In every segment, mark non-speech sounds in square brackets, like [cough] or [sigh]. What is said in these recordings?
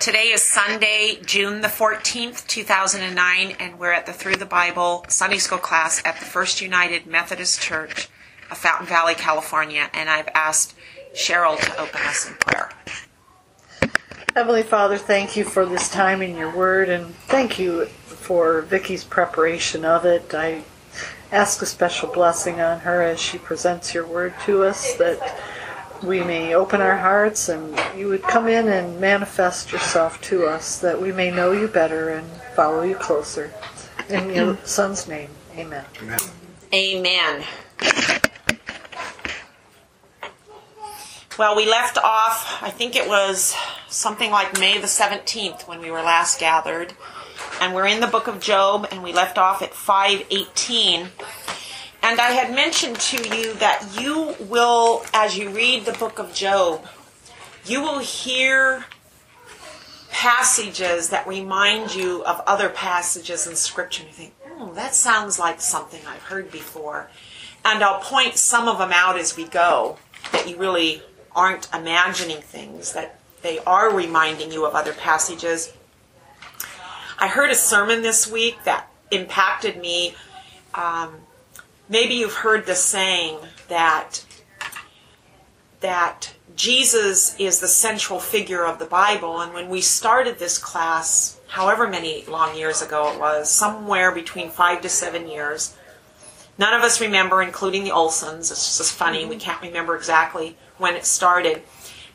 Today is Sunday, June the 14th, 2009, and we're at the Through the Bible Sunday School class at the First United Methodist Church of Fountain Valley, California, and I've asked Cheryl to open us in prayer. Heavenly Father, thank you for this time in your word and thank you for Vicki's preparation of it. I ask a special blessing on her as she presents your word to us that we may open our hearts and you would come in and manifest yourself to us that we may know you better and follow you closer. In your mm-hmm. son's name, amen. Amen. Amen. Well, we left off, I think it was something like May the 17th when we were last gathered. And we're in the book of Job, and we left off at 518. And I had mentioned to you that you will, as you read the book of Job, you will hear passages that remind you of other passages in Scripture. And you think, oh, that sounds like something I've heard before. And I'll point some of them out as we go that you really aren't imagining things, that they are reminding you of other passages. I heard a sermon this week that impacted me. Um, maybe you've heard the saying that that Jesus is the central figure of the Bible. And when we started this class, however many long years ago it was, somewhere between five to seven years, none of us remember, including the Olsons. It's just funny, we can't remember exactly when it started.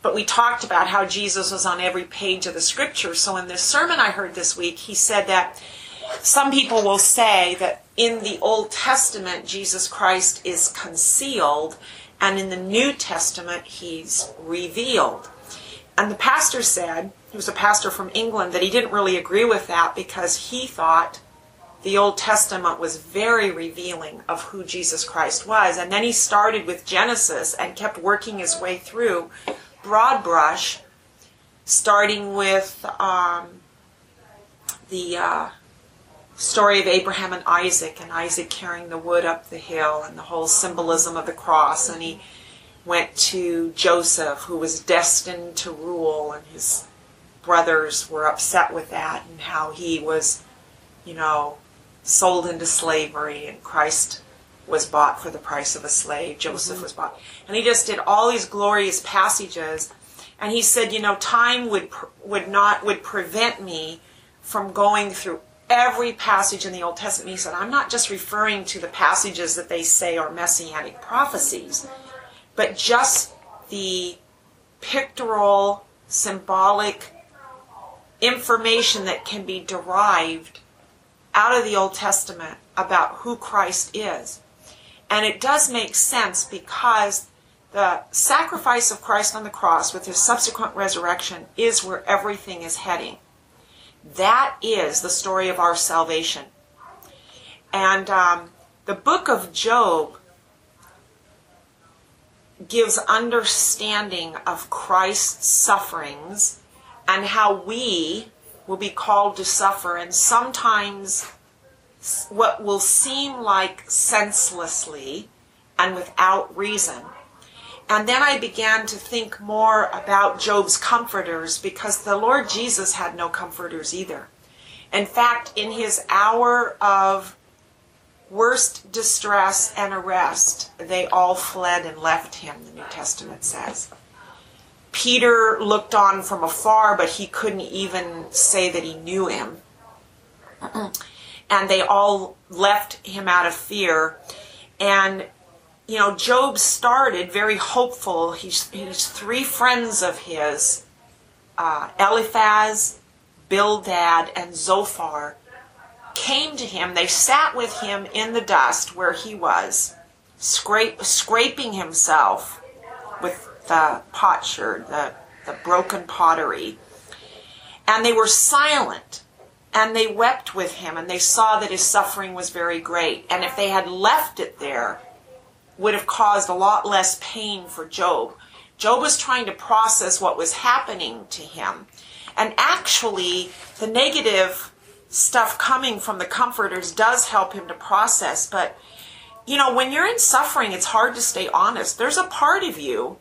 But we talked about how Jesus was on every page of the scripture. So in this sermon I heard this week, he said that some people will say that in the Old Testament, Jesus Christ is concealed, and in the New Testament, he's revealed. And the pastor said, he was a pastor from England, that he didn't really agree with that because he thought the Old Testament was very revealing of who Jesus Christ was. And then he started with Genesis and kept working his way through broad brush, starting with um, the uh, story of Abraham and Isaac, and Isaac carrying the wood up the hill, and the whole symbolism of the cross. And he went to Joseph, who was destined to rule, and his brothers were upset with that, and how he was, you know, sold into slavery, and Christ was bought for the price of a slave. Joseph mm-hmm. was bought. And he just did all these glorious passages. And he said, you know, time would, would not, would prevent me from going through every passage in the Old Testament. He said, I'm not just referring to the passages that they say are messianic prophecies, but just the pictorial, symbolic information that can be derived out of the Old Testament about who Christ is. And it does make sense because the sacrifice of Christ on the cross with his subsequent resurrection is where everything is heading. That is the story of our salvation. And um, the book of Job gives understanding of Christ's sufferings and how we will be called to suffer, and sometimes what will seem like senselessly and without reason. And then I began to think more about Job's comforters because the Lord Jesus had no comforters either. In fact, in his hour of worst distress and arrest, they all fled and left him, the New Testament says. Peter looked on from afar, but he couldn't even say that he knew him. And they all left him out of fear. And you know, Job started very hopeful. He's, he's three friends of his, uh, Eliphaz, Bildad, and Zophar, came to him. They sat with him in the dust where he was, scrape, scraping himself with the potsherd, the, the broken pottery. And they were silent and they wept with him and they saw that his suffering was very great. And if they had left it there, would have caused a lot less pain for Job. Job was trying to process what was happening to him. And actually, the negative stuff coming from the comforters does help him to process. But, you know, when you're in suffering, it's hard to stay honest. There's a part of you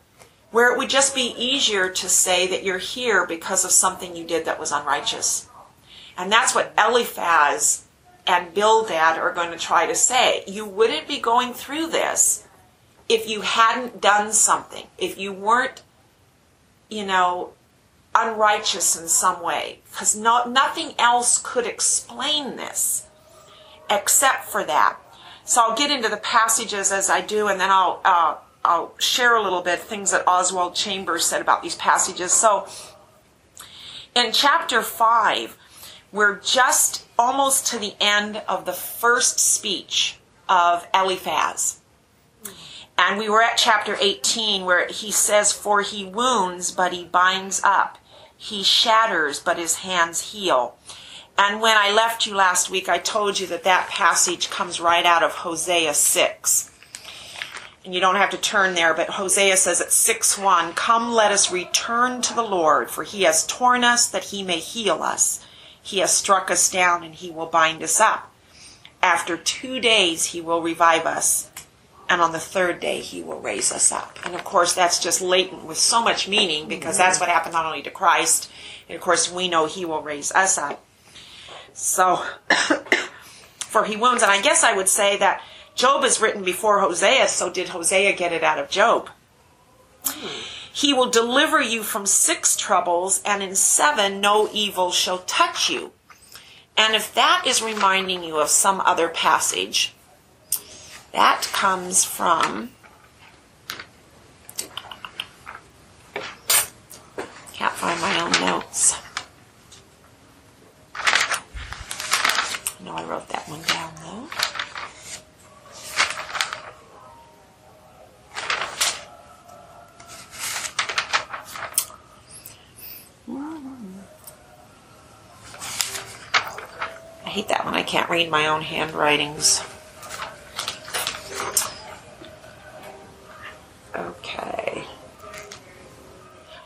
where it would just be easier to say that you're here because of something you did that was unrighteous. And that's what Eliphaz and Bildad are going to try to say. You wouldn't be going through this if you hadn't done something, if you weren't, you know, unrighteous in some way, because no, nothing else could explain this except for that. So I'll get into the passages as I do, and then I'll uh, I'll share a little bit things that Oswald Chambers said about these passages. So in chapter five, we're just almost to the end of the first speech of Eliphaz. And we were at chapter 18 where he says, For he wounds, but he binds up. He shatters, but his hands heal. And when I left you last week, I told you that that passage comes right out of Hosea 6. And you don't have to turn there, but Hosea says at 6 1, Come, let us return to the Lord, for he has torn us that he may heal us. He has struck us down and he will bind us up. After two days, he will revive us. And on the third day, he will raise us up. And of course, that's just latent with so much meaning because that's what happened not only to Christ, and of course, we know he will raise us up. So, [coughs] for he wounds, and I guess I would say that Job is written before Hosea, so did Hosea get it out of Job? He will deliver you from six troubles, and in seven no evil shall touch you. And if that is reminding you of some other passage, that comes from. Can't find my own notes. No, I wrote that one down though. I hate that when I can't read my own handwritings. Okay.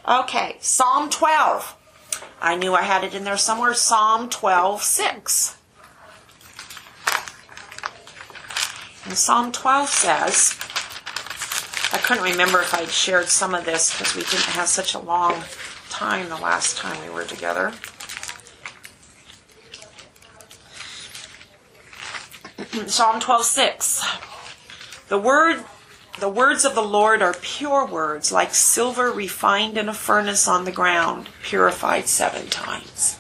Okay, Psalm 12. I knew I had it in there somewhere. Psalm 12, 6. And Psalm 12 says, I couldn't remember if I'd shared some of this because we didn't have such a long time the last time we were together. [clears throat] Psalm 12, 6. The word the words of the Lord are pure words, like silver refined in a furnace on the ground, purified seven times.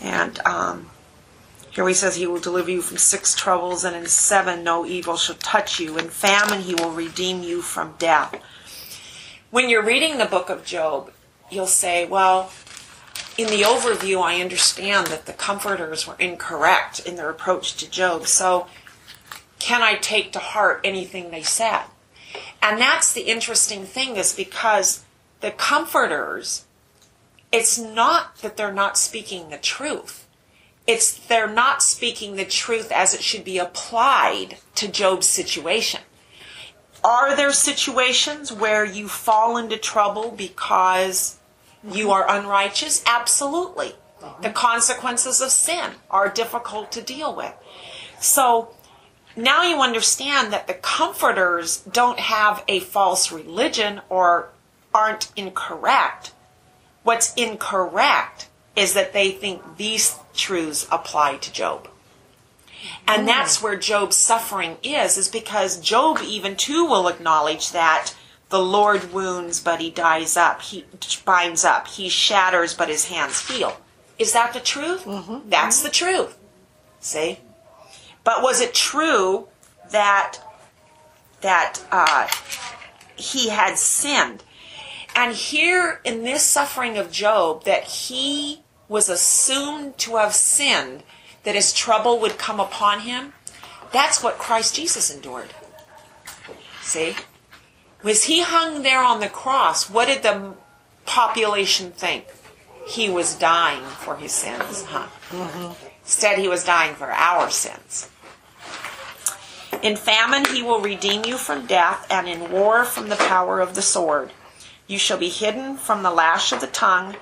And um, here he says, He will deliver you from six troubles, and in seven no evil shall touch you. In famine he will redeem you from death. When you're reading the book of Job, you'll say, Well, in the overview, I understand that the comforters were incorrect in their approach to Job. So, can I take to heart anything they said? And that's the interesting thing is because the comforters, it's not that they're not speaking the truth. It's they're not speaking the truth as it should be applied to Job's situation. Are there situations where you fall into trouble because you are unrighteous? Absolutely. The consequences of sin are difficult to deal with. So, now you understand that the comforters don't have a false religion or aren't incorrect. What's incorrect is that they think these truths apply to Job. And that's where Job's suffering is, is because Job even too will acknowledge that the Lord wounds, but he dies up. He binds up. He shatters, but his hands heal. Is that the truth? Mm-hmm. That's the truth. See? But was it true that that uh, he had sinned? And here in this suffering of Job, that he was assumed to have sinned, that his trouble would come upon him. That's what Christ Jesus endured. See? Was he hung there on the cross? What did the population think? He was dying for his sins, huh? Instead, he was dying for our sins. In famine, he will redeem you from death, and in war, from the power of the sword. You shall be hidden from the lash of the tongue,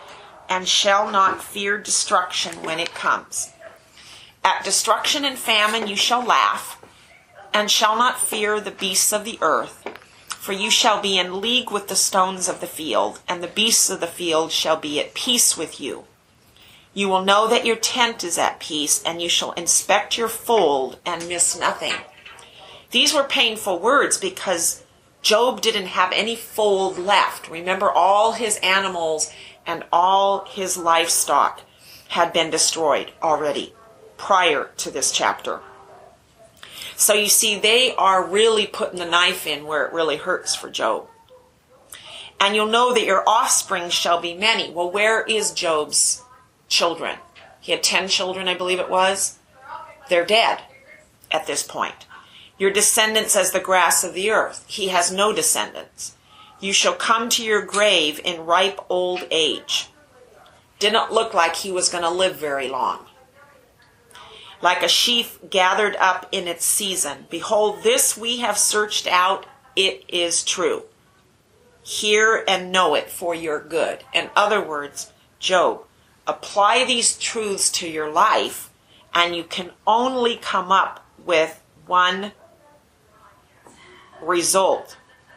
and shall not fear destruction when it comes. At destruction and famine, you shall laugh, and shall not fear the beasts of the earth. For you shall be in league with the stones of the field, and the beasts of the field shall be at peace with you. You will know that your tent is at peace, and you shall inspect your fold and miss nothing. These were painful words because Job didn't have any fold left. Remember, all his animals and all his livestock had been destroyed already prior to this chapter. So you see, they are really putting the knife in where it really hurts for Job. And you'll know that your offspring shall be many. Well, where is Job's children? He had 10 children, I believe it was. They're dead at this point. Your descendants as the grass of the earth. He has no descendants. You shall come to your grave in ripe old age. Didn't look like he was going to live very long. Like a sheaf gathered up in its season. Behold, this we have searched out. It is true. Hear and know it for your good. In other words, Job, apply these truths to your life, and you can only come up with one result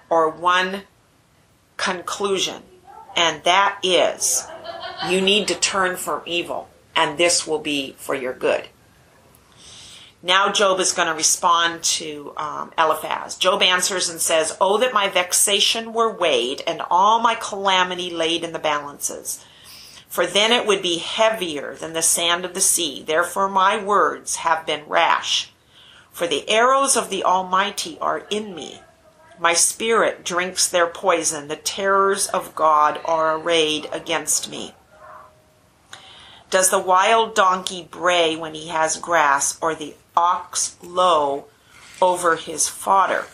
or one conclusion, and that is you need to turn from evil, and this will be for your good. Now Job is going to respond to um, Eliphaz. Job answers and says, Oh, that my vexation were weighed and all my calamity laid in the balances. For then it would be heavier than the sand of the sea. Therefore my words have been rash. For the arrows of the Almighty are in me. My spirit drinks their poison. The terrors of God are arrayed against me. Does the wild donkey bray when he has grass, or the ox low over his fodder?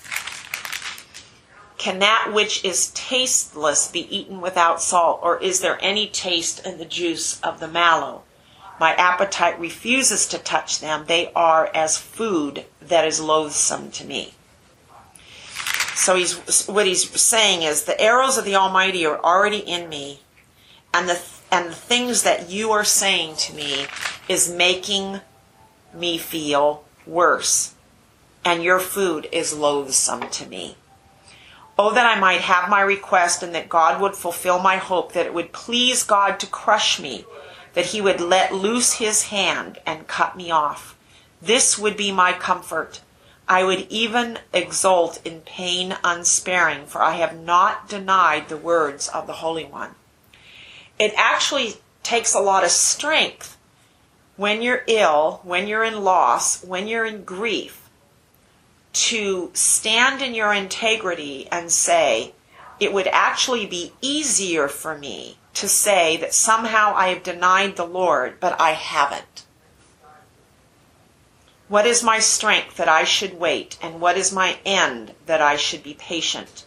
Can that which is tasteless be eaten without salt, or is there any taste in the juice of the mallow? My appetite refuses to touch them. They are as food that is loathsome to me. So he's what he's saying is the arrows of the Almighty are already in me, and the and the things that you are saying to me is making me feel worse, and your food is loathsome to me. Oh, that I might have my request and that God would fulfill my hope, that it would please God to crush me, that he would let loose his hand and cut me off. This would be my comfort. I would even exult in pain unsparing, for I have not denied the words of the Holy One it actually takes a lot of strength when you're ill, when you're in loss, when you're in grief, to stand in your integrity and say, it would actually be easier for me to say that somehow I have denied the Lord, but I haven't. What is my strength that I should wait, and what is my end that I should be patient?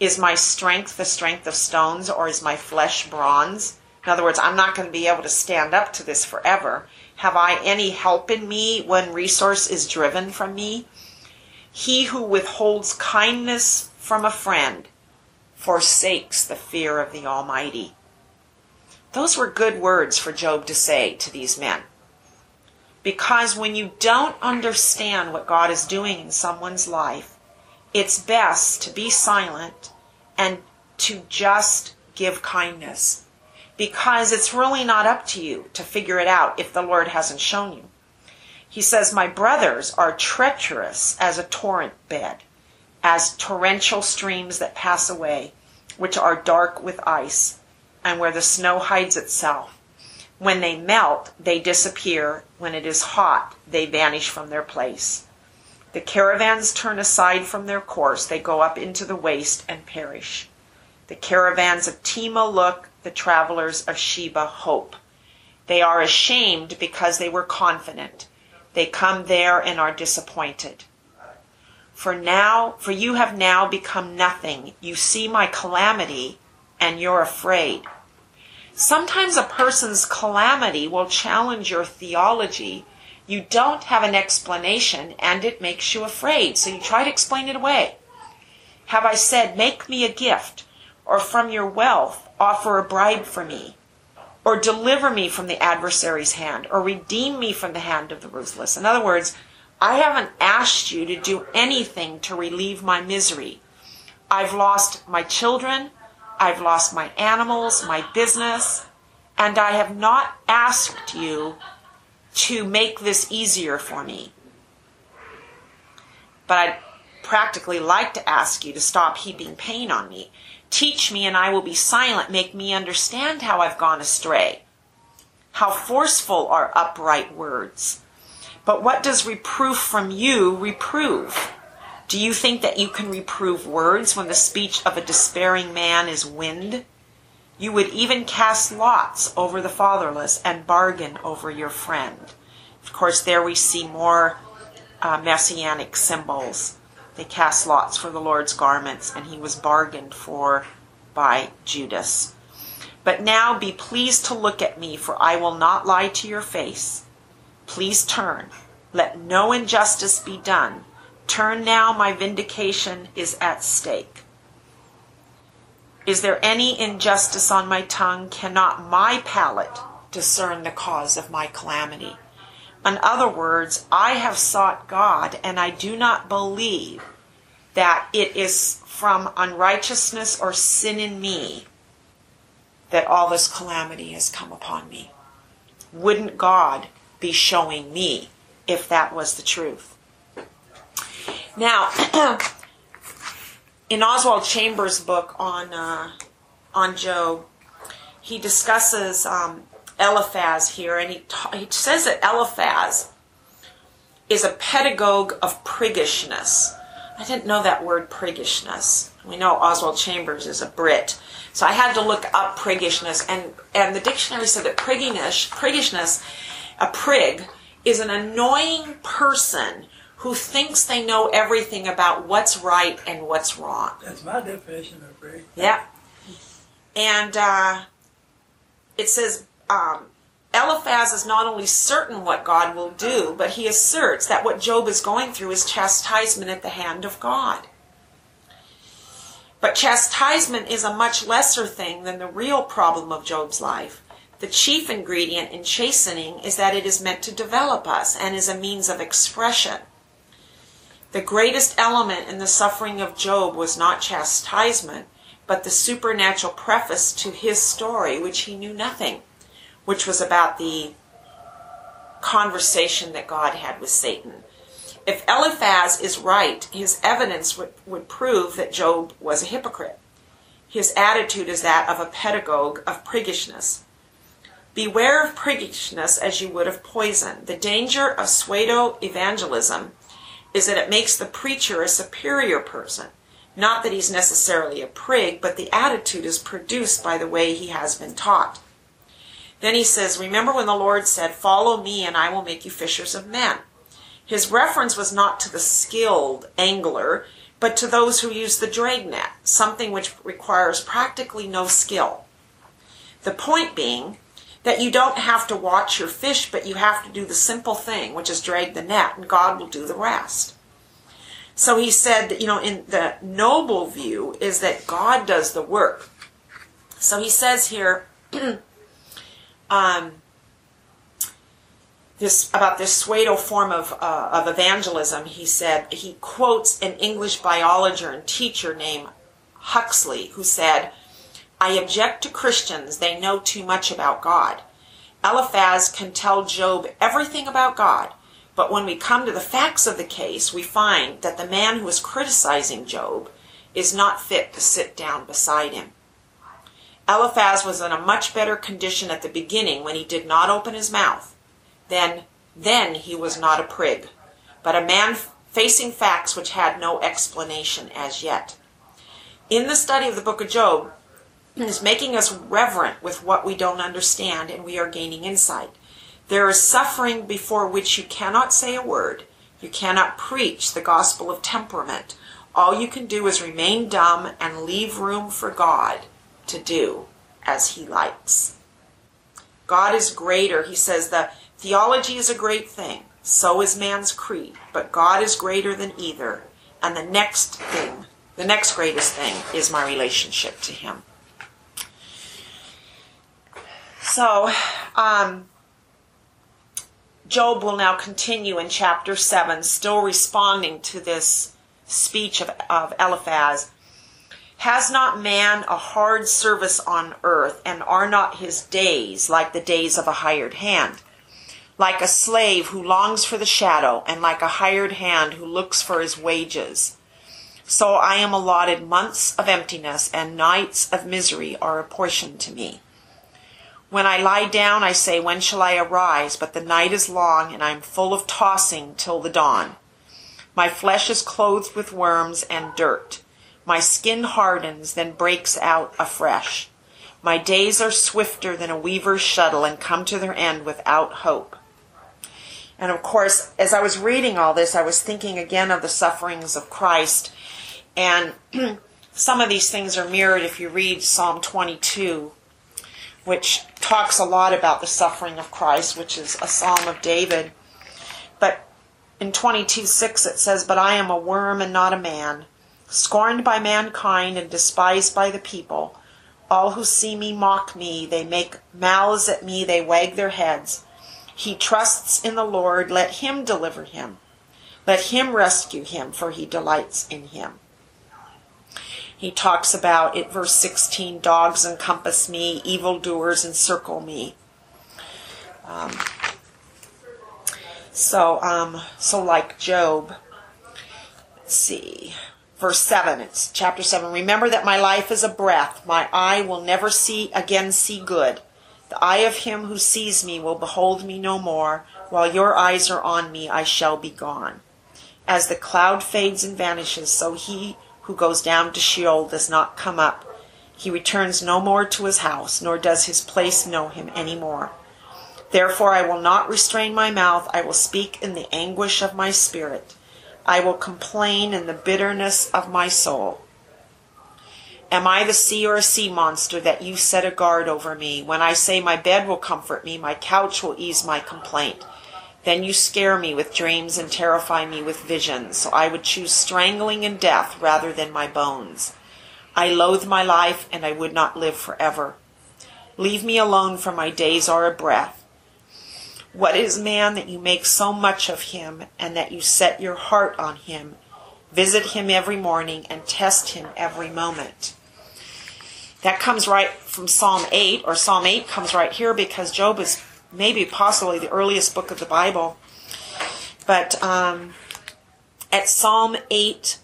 Is my strength the strength of stones or is my flesh bronze? In other words, I'm not going to be able to stand up to this forever. Have I any help in me when resource is driven from me? He who withholds kindness from a friend forsakes the fear of the Almighty. Those were good words for Job to say to these men. Because when you don't understand what God is doing in someone's life, it's best to be silent and to just give kindness. Because it's really not up to you to figure it out if the Lord hasn't shown you. He says, My brothers are treacherous as a torrent bed, as torrential streams that pass away, which are dark with ice, and where the snow hides itself. When they melt, they disappear. When it is hot, they vanish from their place. The caravans turn aside from their course, they go up into the waste and perish. The caravans of Tema look, the travelers of Sheba hope. They are ashamed because they were confident. They come there and are disappointed. For now, for you have now become nothing. You see my calamity and you're afraid. Sometimes a person's calamity will challenge your theology you don't have an explanation and it makes you afraid. So you try to explain it away. Have I said, Make me a gift, or from your wealth offer a bribe for me, or deliver me from the adversary's hand, or redeem me from the hand of the ruthless? In other words, I haven't asked you to do anything to relieve my misery. I've lost my children, I've lost my animals, my business, and I have not asked you to make this easier for me. But I'd practically like to ask you to stop heaping pain on me. Teach me, and I will be silent. Make me understand how I've gone astray. How forceful are upright words. But what does reproof from you reprove? Do you think that you can reprove words when the speech of a despairing man is wind? You would even cast lots over the fatherless and bargain over your friend. Of course, there we see more uh, messianic symbols. They cast lots for the Lord's garments, and he was bargained for by Judas. But now be pleased to look at me, for I will not lie to your face. Please turn. Let no injustice be done. Turn now, my vindication is at stake. Is there any injustice on my tongue? Cannot my palate discern the cause of my calamity? In other words, I have sought God, and I do not believe that it is from unrighteousness or sin in me that all this calamity has come upon me. Wouldn't God be showing me if that was the truth? Now, [clears throat] in Oswald Chambers' book on uh, on Job, he discusses um, Eliphaz here, and he, ta- he says that Eliphaz is a pedagogue of priggishness. I didn't know that word priggishness. We know Oswald Chambers is a Brit. So I had to look up priggishness, and, and the dictionary said that priggishness, priggishness, a prig, is an annoying person who thinks they know everything about what's right and what's wrong. That's my definition of prig. Yeah. And uh, it says um, Eliphaz is not only certain what God will do, but he asserts that what Job is going through is chastisement at the hand of God. But chastisement is a much lesser thing than the real problem of Job's life. The chief ingredient in chastening is that it is meant to develop us and is a means of expression. The greatest element in the suffering of Job was not chastisement, but the supernatural preface to his story, which he knew nothing, which was about the conversation that God had with Satan. If Eliphaz is right, his evidence would, would prove that Job was a hypocrite. His attitude is that of a pedagogue of priggishness. Beware of priggishness as you would of poison. The danger of pseudo evangelism is that it makes the preacher a superior person. Not that he's necessarily a prig, but the attitude is produced by the way he has been taught. Then he says, Remember when the Lord said, Follow me and I will make you fishers of men. His reference was not to the skilled angler, but to those who use the dragnet, something which requires practically no skill. The point being that you don't have to watch your fish, but you have to do the simple thing, which is drag the net, and God will do the rest. So he said, that, you know, in the noble view is that God does the work. So he says here, [clears throat] um, this about this pseudo form of uh, of evangelism. He said he quotes an English biologist and teacher named Huxley, who said, "I object to Christians. They know too much about God. Eliphaz can tell Job everything about God." But when we come to the facts of the case, we find that the man who is criticizing Job is not fit to sit down beside him. Eliphaz was in a much better condition at the beginning when he did not open his mouth. Then, then he was not a prig, but a man facing facts which had no explanation as yet. In the study of the book of Job, is making us reverent with what we don't understand and we are gaining insight. There is suffering before which you cannot say a word. You cannot preach the gospel of temperament. All you can do is remain dumb and leave room for God to do as he likes. God is greater. He says the theology is a great thing. So is man's creed. But God is greater than either. And the next thing, the next greatest thing is my relationship to him. So, um, Job will now continue in chapter 7, still responding to this speech of, of Eliphaz. Has not man a hard service on earth, and are not his days like the days of a hired hand? Like a slave who longs for the shadow, and like a hired hand who looks for his wages. So I am allotted months of emptiness, and nights of misery are apportioned to me. When I lie down, I say, When shall I arise? But the night is long, and I am full of tossing till the dawn. My flesh is clothed with worms and dirt. My skin hardens, then breaks out afresh. My days are swifter than a weaver's shuttle and come to their end without hope. And of course, as I was reading all this, I was thinking again of the sufferings of Christ. And [clears throat] some of these things are mirrored if you read Psalm 22, which talks a lot about the suffering of Christ, which is a psalm of David. But in 22 6 it says, But I am a worm and not a man scorned by mankind and despised by the people. All who see me mock me, they make mouths at me, they wag their heads. He trusts in the Lord, let him deliver him. Let him rescue him, for he delights in him. He talks about it, verse 16 dogs encompass me, evildoers encircle me. Um, so, um, so like Job, let's see verse 7 it's chapter 7 remember that my life is a breath. My eye will never see again see good. The eye of him who sees me will behold me no more. While your eyes are on me i shall be gone. As the cloud fades and vanishes so he who goes down to sheol does not come up. He returns no more to his house nor does his place know him any more therefore i will not restrain my mouth. I will speak in the anguish of my spirit I will complain in the bitterness of my soul. Am I the sea or a sea monster that you set a guard over me? When I say my bed will comfort me, my couch will ease my complaint. Then you scare me with dreams and terrify me with visions. So I would choose strangling and death rather than my bones. I loathe my life and I would not live forever. Leave me alone, for my days are a breath. What is man that you make so much of him and that you set your heart on him? Visit him every morning and test him every moment. That comes right from Psalm 8, or Psalm 8 comes right here because Job is maybe possibly the earliest book of the Bible. But um, at Psalm 8,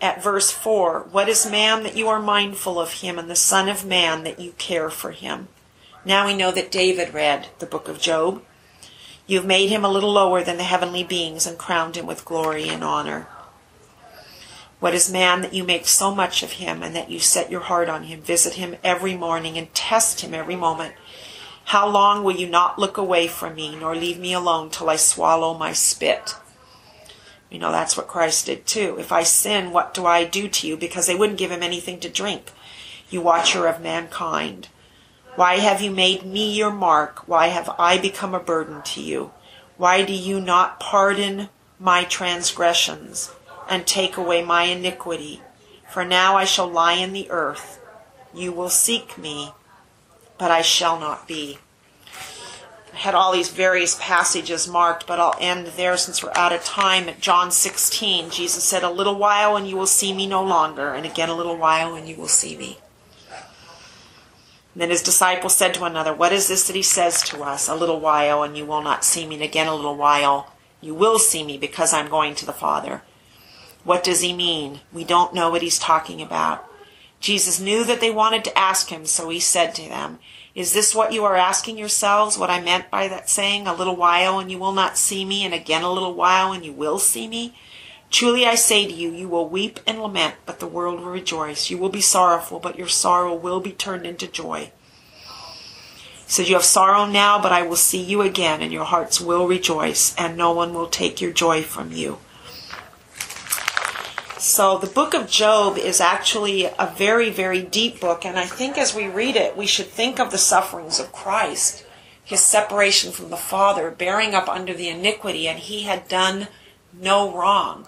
at verse 4, what is man that you are mindful of him, and the Son of Man that you care for him? Now we know that David read the book of Job. You have made him a little lower than the heavenly beings and crowned him with glory and honor. What is man that you make so much of him and that you set your heart on him? Visit him every morning and test him every moment. How long will you not look away from me, nor leave me alone till I swallow my spit? You know, that's what Christ did too. If I sin, what do I do to you? Because they wouldn't give him anything to drink. You watcher of mankind. Why have you made me your mark? Why have I become a burden to you? Why do you not pardon my transgressions and take away my iniquity? For now I shall lie in the earth. You will seek me, but I shall not be. I had all these various passages marked, but I'll end there since we're out of time. At John 16, Jesus said, A little while and you will see me no longer, and again a little while and you will see me. Then his disciples said to one another, What is this that he says to us? A little while, and you will not see me, and again a little while, you will see me because I'm going to the Father. What does he mean? We don't know what he's talking about. Jesus knew that they wanted to ask him, so he said to them, Is this what you are asking yourselves? What I meant by that saying, A little while, and you will not see me, and again a little while, and you will see me? Truly I say to you, you will weep and lament, but the world will rejoice. You will be sorrowful, but your sorrow will be turned into joy. He You have sorrow now, but I will see you again, and your hearts will rejoice, and no one will take your joy from you. So the book of Job is actually a very, very deep book, and I think as we read it, we should think of the sufferings of Christ, his separation from the Father, bearing up under the iniquity, and he had done no wrong.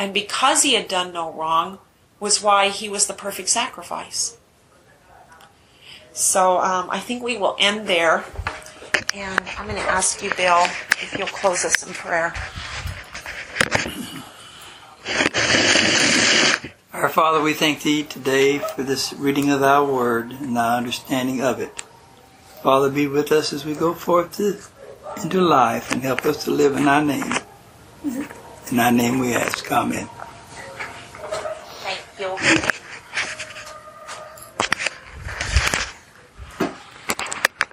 And because he had done no wrong, was why he was the perfect sacrifice. So um, I think we will end there. And I'm going to ask you, Bill, if you'll close us in prayer. Our Father, we thank Thee today for this reading of Thy Word and Thy understanding of it. Father, be with us as we go forth to, into life and help us to live in Thy name. In Thy name we ask. Amen. Thank you.